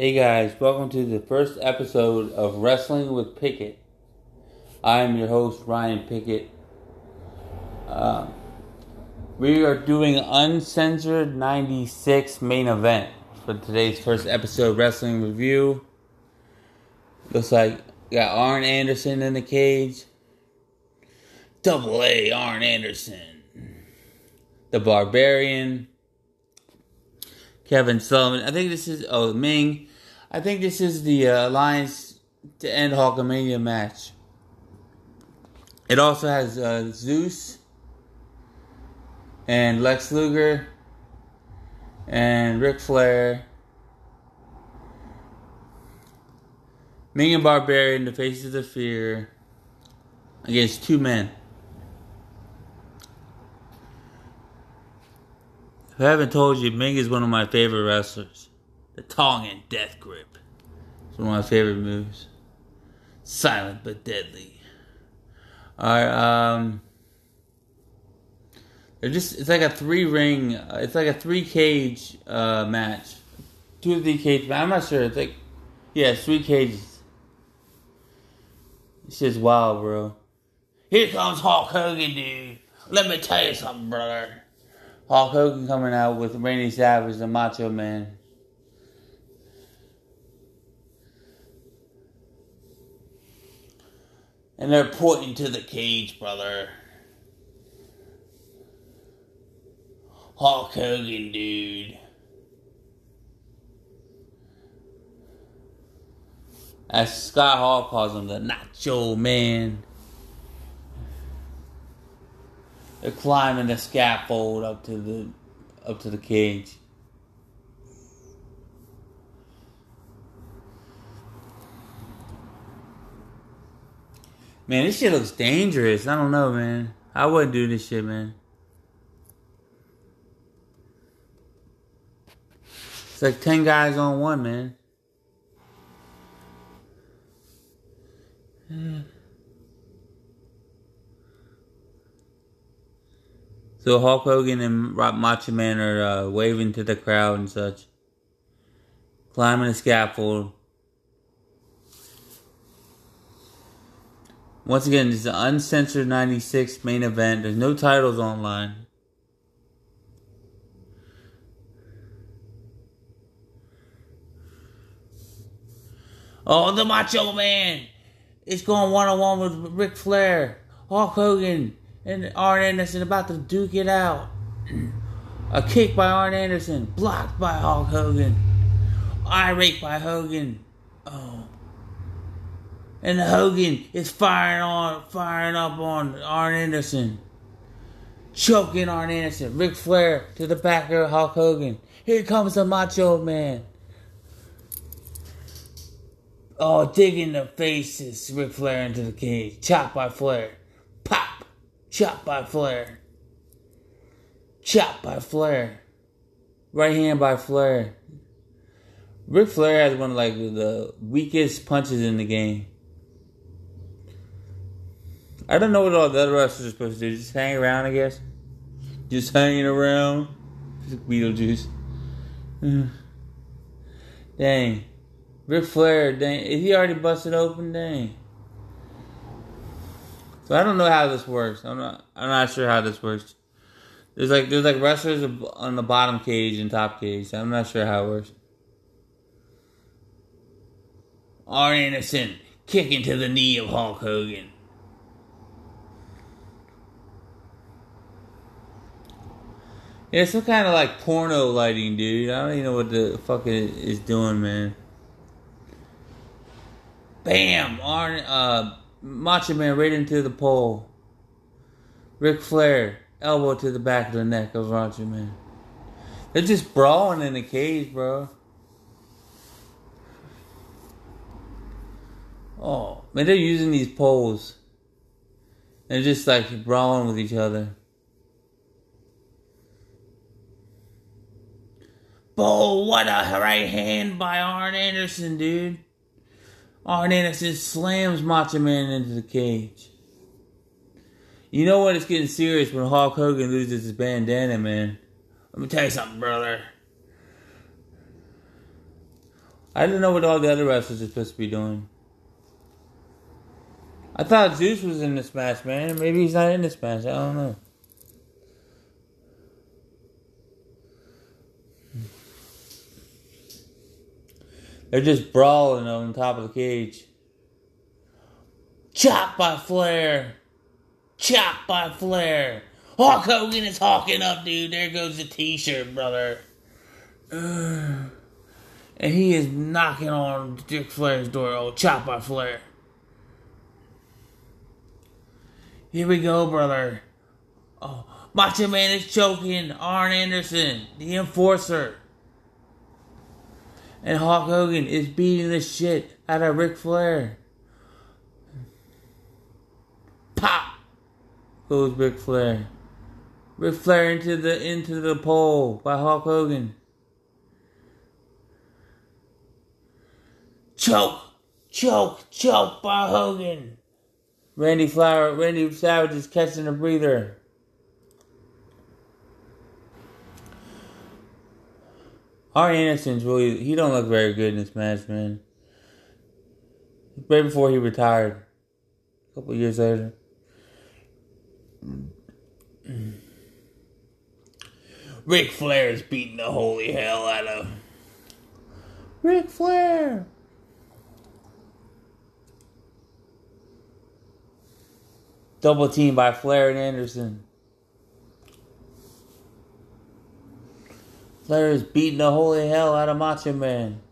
Hey guys, welcome to the first episode of Wrestling with Pickett. I am your host, Ryan Pickett. Um, we are doing Uncensored 96 main event for today's first episode Wrestling Review. Looks like got Arn Anderson in the cage. Double A Arn Anderson. The Barbarian. Kevin Sullivan. I think this is oh Ming. I think this is the uh, alliance to end Hulkamania match. It also has uh, Zeus and Lex Luger and Ric Flair. Ming and Barbarian, the faces of fear, against two men. If I haven't told you, Ming is one of my favorite wrestlers. The Tongan and Death Grip. It's one of my favorite moves. Silent but deadly. Alright, um. They're just, it's like a three ring, it's like a three cage uh, match. Two or three cage, I'm not sure. It's like, yeah, three cages. It's just wild, bro. Here comes Hulk Hogan, dude. Let me tell you something, brother. Hulk Hogan coming out with Randy Savage, the Macho Man. And they're pointing to the cage, brother. Hulk Hogan, dude. As Scott Hall calls him, the Nacho Man. They're climbing the scaffold up to the up to the cage. Man, this shit looks dangerous. I don't know, man. I wouldn't do this shit, man. It's like 10 guys on one, man. So Hulk Hogan and Macho Man are uh, waving to the crowd and such. Climbing the scaffold. Once again, this is an uncensored 96 main event. There's no titles online. Oh, the Macho Man is going one on one with Ric Flair. Hulk Hogan and Arn Anderson about to duke it out. A kick by Arn Anderson, blocked by Hulk Hogan. Irate by Hogan. Oh. And Hogan is firing on firing up on Arn Anderson. Choking Arn Anderson. Ric Flair to the back of Hulk Hogan. Here comes the Macho Man. Oh, digging the faces, Ric Flair into the cage. Chop by Flair. Pop. Chop by Flair. Chop by Flair. Right hand by Flair. Ric Flair has one of like the weakest punches in the game. I don't know what all the other wrestlers are supposed to do. Just hang around, I guess. Just hanging around. Beetlejuice. Dang. Ric Flair, dang. Is he already busted open? Dang. So I don't know how this works. I'm not. I'm not sure how this works. There's like there's like wrestlers on the bottom cage and top cage. I'm not sure how it works. Arn Anderson kicking to the knee of Hulk Hogan. Yeah, some kind of like porno lighting, dude. I don't even know what the fuck it is doing, man. Bam! Arn, uh, Macho Man right into the pole. Ric Flair, elbow to the back of the neck of Macho Man. They're just brawling in the cage, bro. Oh, man, they're using these poles. They're just like brawling with each other. Bo, what a right hand by Arn Anderson, dude. Arn Anderson slams Macho Man into the cage. You know what? It's getting serious when Hulk Hogan loses his bandana, man. Let me tell you something, brother. I didn't know what all the other wrestlers are supposed to be doing. I thought Zeus was in this match, man. Maybe he's not in this match. I don't know. They're just brawling on top of the cage. Chop by Flair. Chop by Flair. Hulk Hogan is hawking up, dude. There goes the t-shirt, brother. Uh, and he is knocking on Dick Flair's door. Oh, chop by Flair. Here we go, brother. Oh, Macho Man is choking Arn Anderson, the enforcer. And Hulk Hogan is beating the shit out of Ric Flair. Pop goes Ric Flair. Ric Flair into the into the pole by Hulk Hogan. Choke, choke, choke by Hogan. Randy Flower, Randy Savage is catching a breather. Arn Anderson's really he don't look very good in this match, man. Right before he retired. A couple years later. Ric Flair is beating the holy hell out of Ric Flair. Double team by Flair and Anderson. Flair is beating the holy hell out of Macho Man.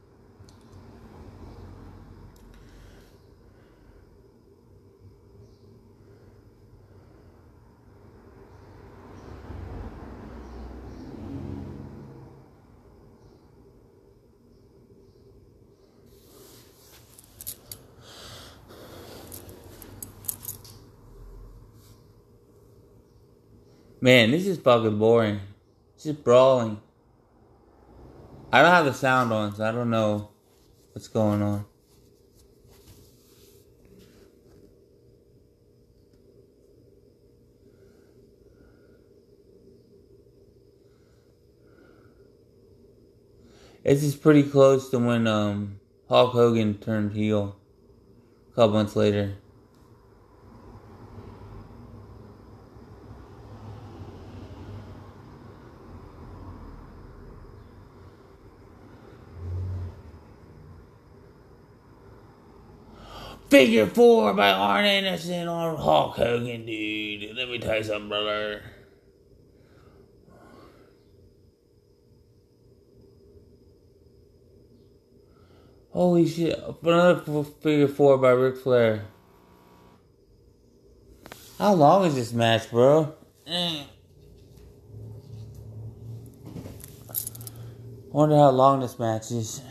Man, this is fucking boring. It's just brawling. I don't have the sound on, so I don't know what's going on. This is pretty close to when um, Hulk Hogan turned heel a couple months later. Figure four by Arn Anderson on Hulk Hogan, dude. Let me tell you something, brother. Holy shit. Another figure four by Ric Flair. How long is this match, bro? Mm. Wonder how long this match is.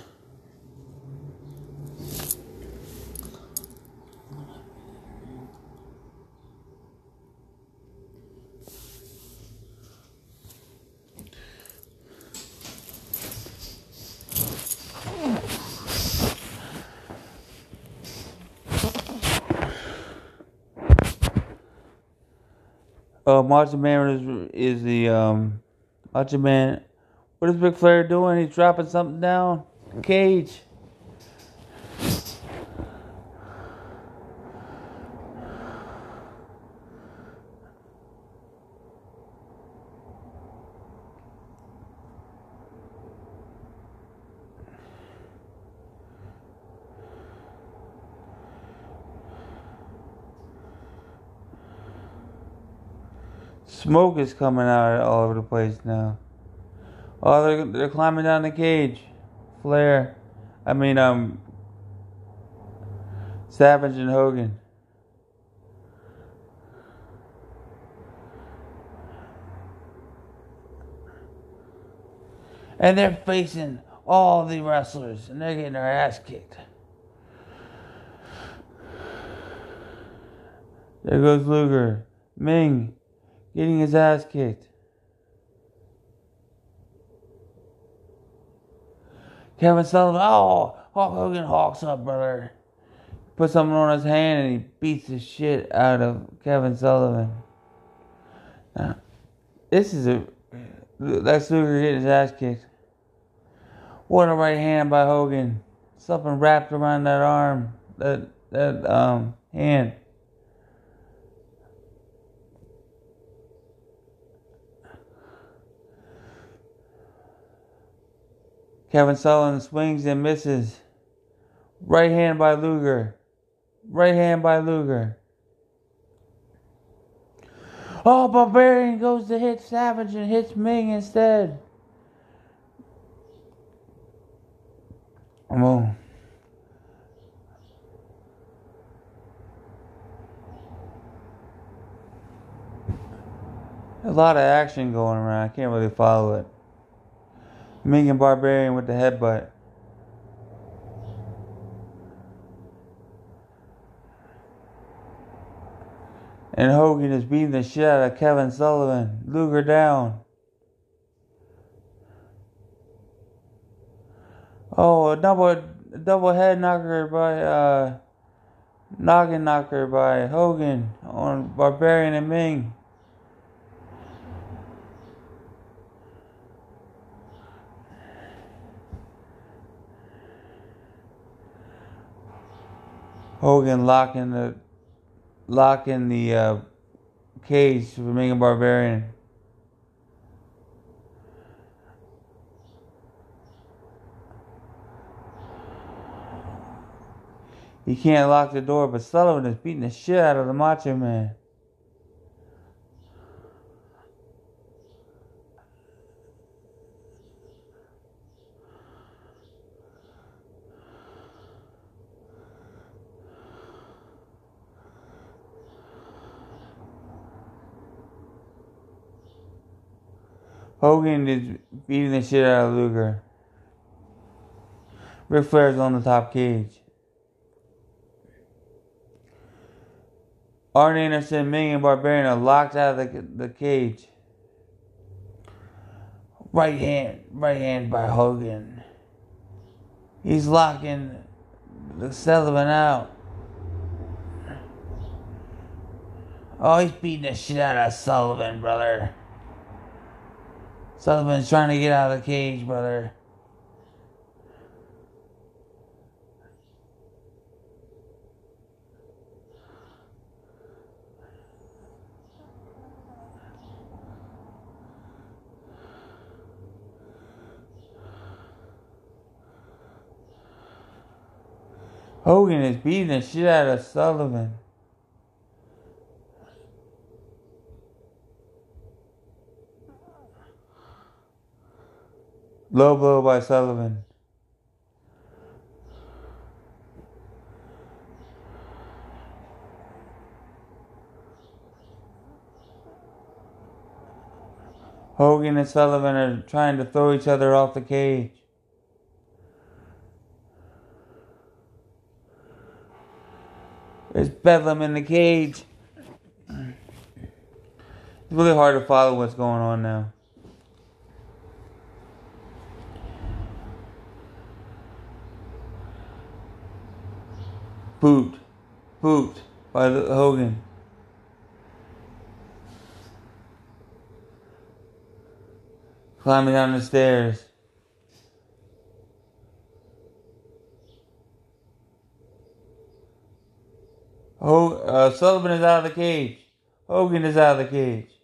Uh, Macho Man is, is the um, Macho Man. What is Ric Flair doing? He's dropping something down. Cage. Smoke is coming out all over the place now. Oh, they're, they're climbing down the cage. Flair. I mean, um, Savage and Hogan. And they're facing all the wrestlers, and they're getting their ass kicked. There goes Luger. Ming getting his ass kicked. Kevin Sullivan, oh, Hulk Hogan hawks up, brother. Put something on his hand and he beats the shit out of Kevin Sullivan. Now, this is a Lex Luger getting his ass kicked. What a right hand by Hogan. something wrapped around that arm, that that um hand. Kevin Sullivan swings and misses. Right hand by Luger. Right hand by Luger. Oh, Barbarian goes to hit Savage and hits Ming instead. Oh. A lot of action going around. I can't really follow it. Ming and Barbarian with the headbutt. And Hogan is beating the shit out of Kevin Sullivan. Luger down. Oh, a double, double head knocker by, uh, noggin knocker by Hogan on Barbarian and Ming. Hogan locking the locking the uh, cage for Ming Barbarian. He can't lock the door, but Sullivan is beating the shit out of the Macho Man. Hogan is beating the shit out of Luger. Ric Flair's on the top cage. Arn Anderson, Ming, and Barbarian are locked out of the, the cage. Right hand, right hand by Hogan. He's locking the Sullivan out. Oh, he's beating the shit out of Sullivan, brother. Sullivan's trying to get out of the cage, brother. Hogan is beating the shit out of Sullivan. Low blow by Sullivan. Hogan and Sullivan are trying to throw each other off the cage. There's Bedlam in the cage. It's really hard to follow what's going on now. Boot. Boot by the Hogan. Climbing down the stairs. Oh, uh, Sullivan is out of the cage. Hogan is out of the cage.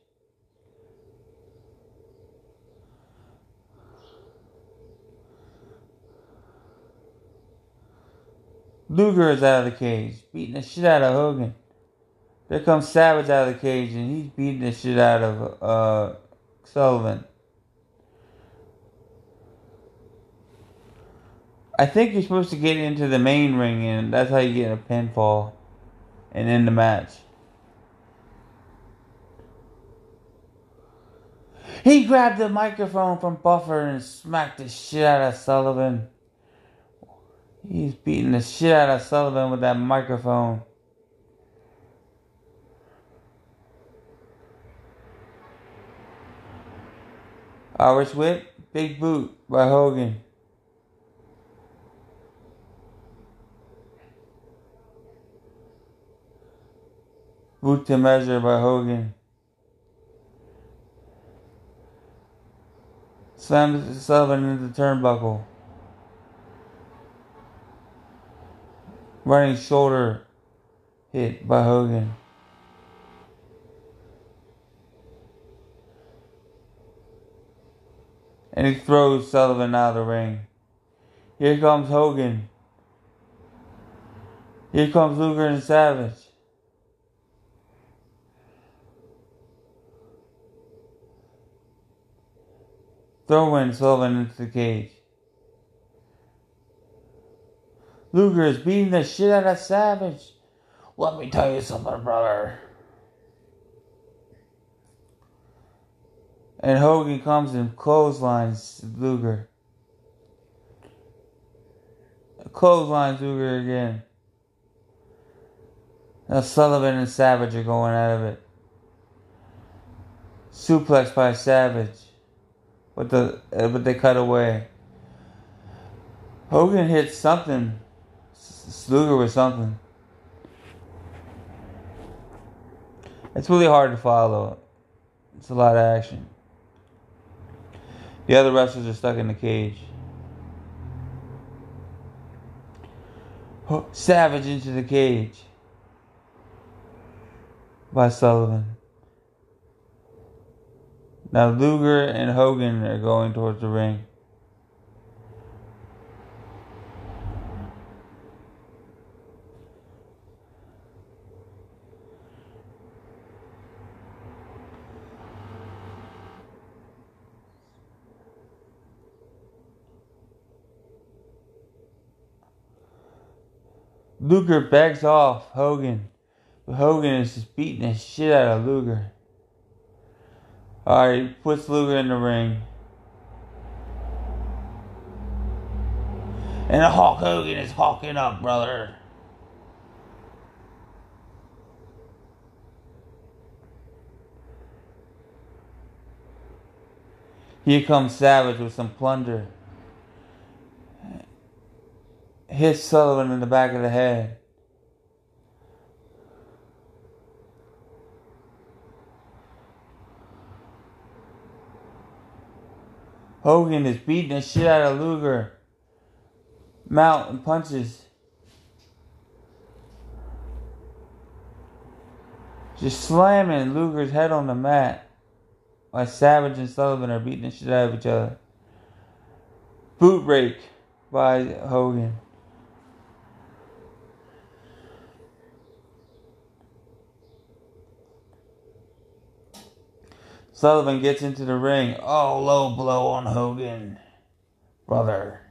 Luger is out of the cage, beating the shit out of Hogan. There comes Savage out of the cage, and he's beating the shit out of uh, Sullivan. I think you're supposed to get into the main ring, and that's how you get a pinfall and end the match. He grabbed the microphone from Buffer and smacked the shit out of Sullivan. He's beating the shit out of Sullivan with that microphone. Irish whip, big boot by Hogan. Boot to measure by Hogan. Slam Sullivan into the turnbuckle. Running shoulder hit by Hogan. And he throws Sullivan out of the ring. Here comes Hogan. Here comes Luger and Savage. Throwing Sullivan into the cage. Luger is beating the shit out of Savage. Let me tell you something, brother. And Hogan comes and clotheslines Luger. Clotheslines Luger again. Now Sullivan and Savage are going out of it. Suplex by Savage. But the uh, but they cut away. Hogan hits something. Luger with something. It's really hard to follow. It's a lot of action. The other wrestlers are stuck in the cage. Savage into the cage by Sullivan. Now Luger and Hogan are going towards the ring. Luger begs off Hogan. But Hogan is just beating the shit out of Luger. Alright, puts Luger in the ring. And Hulk Hogan is hawking up, brother. Here comes Savage with some plunder. Hits Sullivan in the back of the head. Hogan is beating the shit out of Luger. Mount and punches. Just slamming Luger's head on the mat. While Savage and Sullivan are beating the shit out of each other. Boot rake by Hogan. Sullivan gets into the ring. Oh, low blow on Hogan. Brother.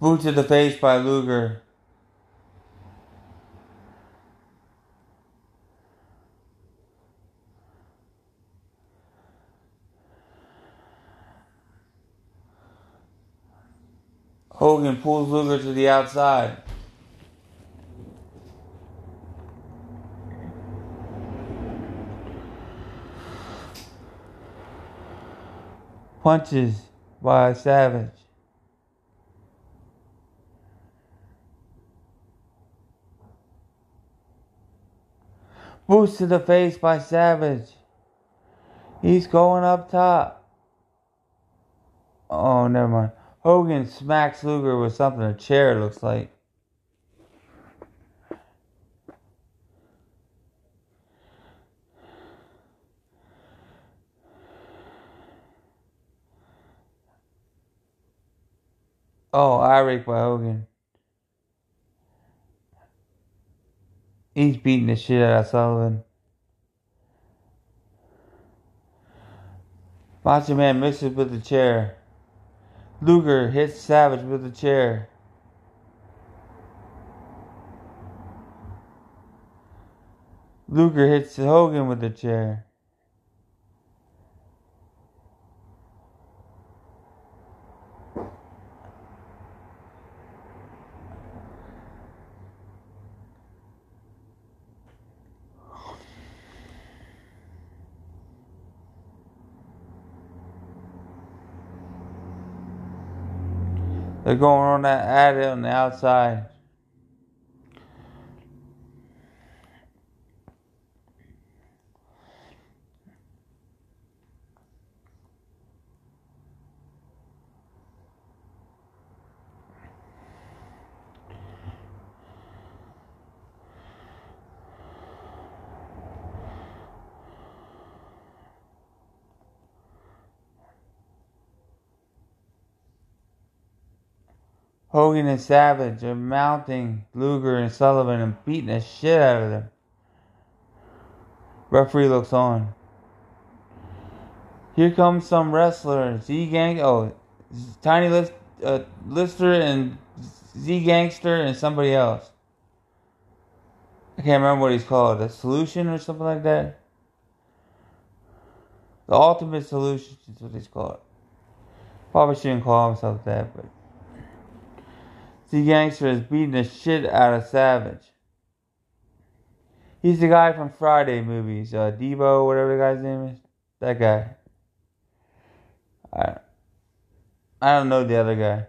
Boot to the face by Luger. Hogan pulls Luger to the outside. Punches by Savage. Boost to the face by Savage. He's going up top. Oh, never mind. Hogan smacks Luger with something, a chair looks like. Oh, Eric by Hogan. He's beating the shit out of Sullivan. Macho Man misses with the chair. Luger hits Savage with the chair. Luger hits Hogan with the chair. They're going on that ad on the outside. Hogan and Savage are mounting Luger and Sullivan and beating the shit out of them. Referee looks on. Here comes some wrestler, Z Gang. Oh, Tiny List, uh, Lister and Z Gangster and somebody else. I can't remember what he's called. A solution or something like that. The ultimate solution is what he's called. Probably shouldn't call himself that, but Z Gangster is beating the shit out of Savage. He's the guy from Friday movies, uh, Deebo, whatever the guy's name is. That guy. I, I don't know the other guy.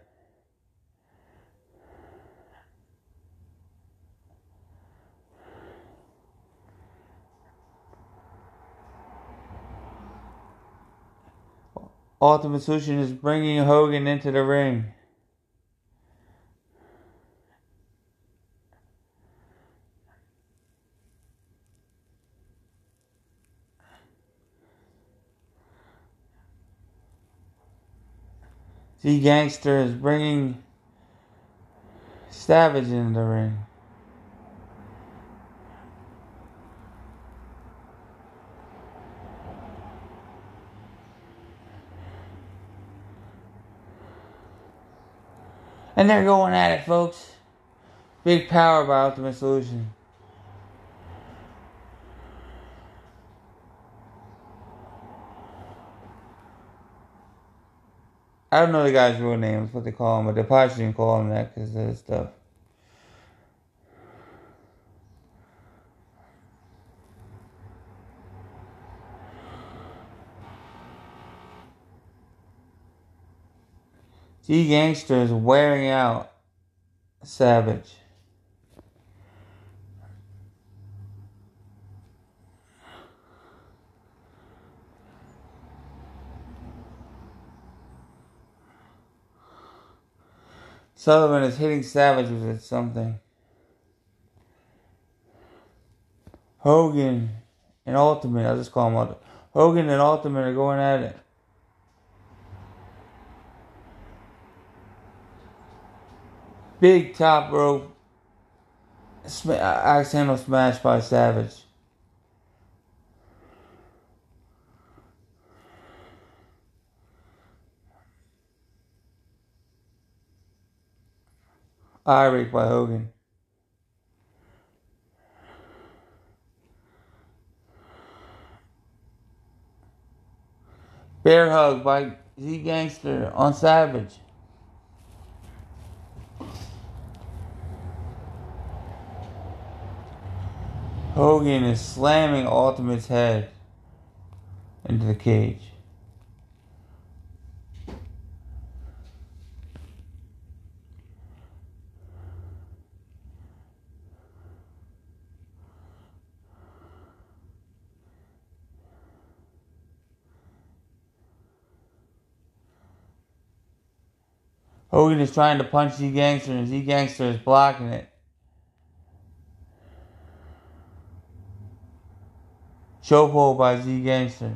Ultimate Solution is bringing Hogan into the ring. Z Gangster is bringing Savage into the ring. And they're going at it, folks. Big power by Ultimate Solution. I don't know the guy's real names, what they call him, but they probably shouldn't call him that because of this stuff. Z Gangster is wearing out Savage. Sullivan is hitting Savage with something. Hogan and Ultimate, I'll just call him Ultimate. Hogan and Ultimate are going at it. Big top rope axe handle smash by Savage. Irish by Hogan. Bear hug by Z Gangster on Savage. Hogan is slamming Ultimate's head into the cage. Hogan is trying to punch Z Gangster, and Z Gangster is blocking it. Chokehold by Z Gangster.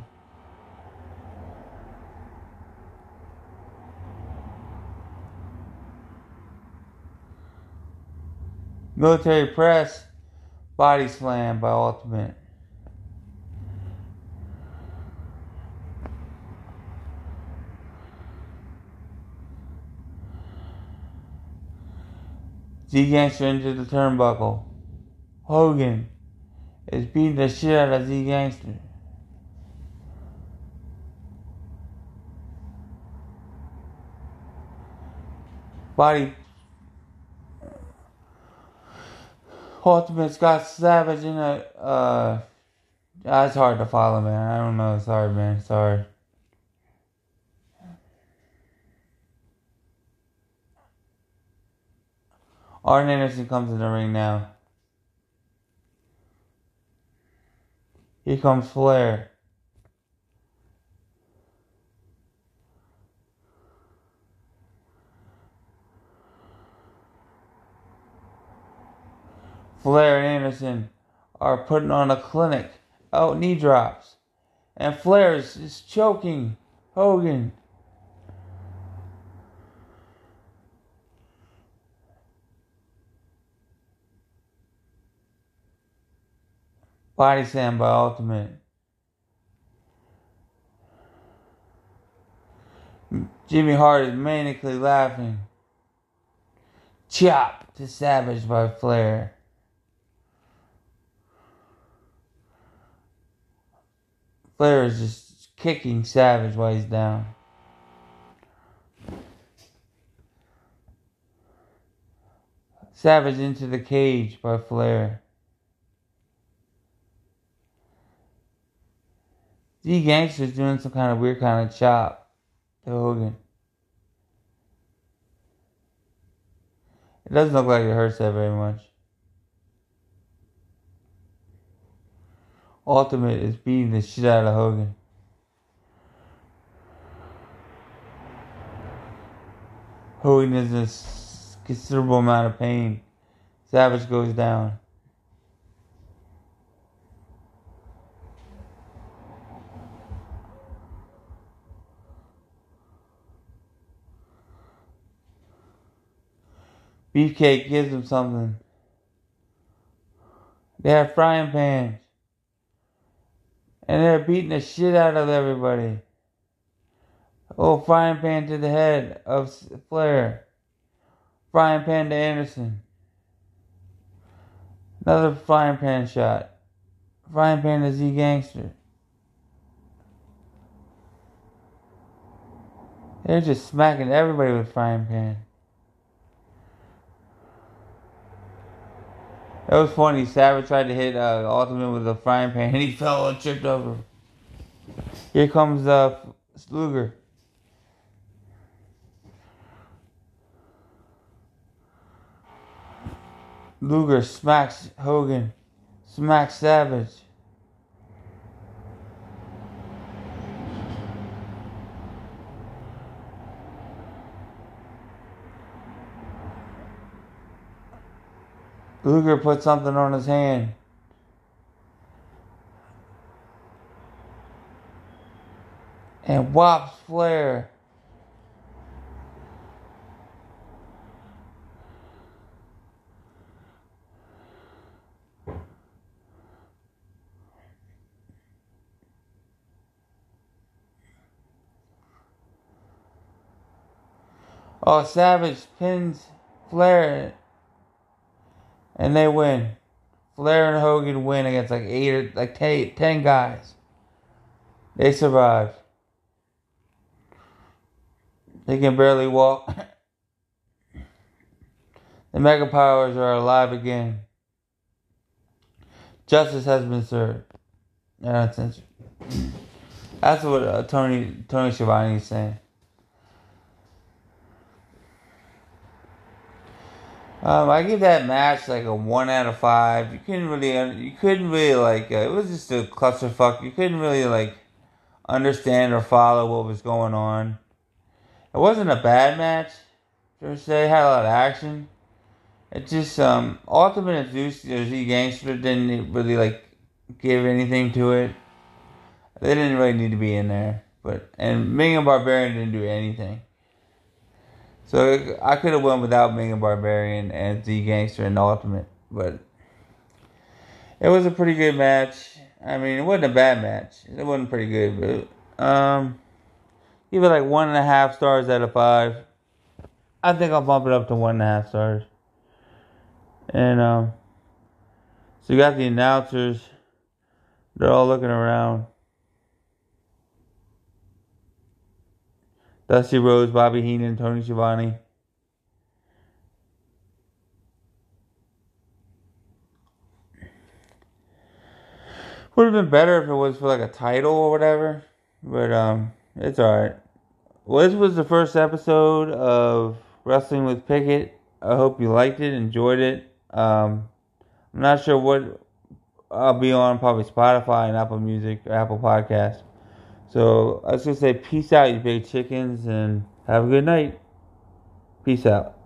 Military press, body slam by Ultimate. Z Gangster into the turnbuckle. Hogan is beating the shit out of Z Gangster. Body. Ultimate Scott Savage in a. Uh, that's hard to follow, man. I don't know. Sorry, man. Sorry. Arn Anderson comes in the ring now. Here comes Flair. Flair and Anderson are putting on a clinic. Oh, knee drops. And Flair is, is choking Hogan. Body slam by Ultimate. Jimmy Hart is manically laughing. Chop to Savage by Flair. Flair is just kicking Savage while he's down. Savage into the cage by Flair. D Gangster's doing some kind of weird kind of chop to Hogan. It doesn't look like it hurts that very much. Ultimate is beating the shit out of Hogan. Hogan is a considerable amount of pain. Savage goes down. Beefcake gives them something. They have frying pans. And they're beating the shit out of everybody. Oh, frying pan to the head of Flair. Frying pan to Anderson. Another frying pan shot. Frying pan to Z Gangster. They're just smacking everybody with frying pan. It was funny. Savage tried to hit uh, Ultimate with a frying pan, and he fell and tripped over. Here comes uh, Luger. Luger smacks Hogan, smacks Savage. Luger put something on his hand. And whops Flair. Oh, Savage pins Flair and they win. Flair and Hogan win against like eight or like ten, ten guys. They survive. They can barely walk. the Mega Powers are alive again. Justice has been served. That's what uh, Tony Tony Schiavone is saying. Um, I give that match like a one out of five. You couldn't really, you couldn't really like. Uh, it was just a clusterfuck. You couldn't really like understand or follow what was going on. It wasn't a bad match per se. Had a lot of action. It just um, Ultimate Z Gangster didn't really like give anything to it. They didn't really need to be in there. But and Ming and Barbarian didn't do anything. So I could have went without being a barbarian and Z Gangster and Ultimate, but it was a pretty good match. I mean, it wasn't a bad match. It wasn't pretty good, but um, give it like one and a half stars out of five. I think I'll bump it up to one and a half stars. And um, so you got the announcers. They're all looking around. Dusty Rhodes, Bobby Heenan, Tony Schiavone. Would have been better if it was for like a title or whatever, but um, it's alright. Well, this was the first episode of Wrestling with Pickett. I hope you liked it, enjoyed it. Um, I'm not sure what I'll be on, probably Spotify and Apple Music, or Apple Podcast. So I was gonna say peace out, you big chickens, and have a good night. Peace out.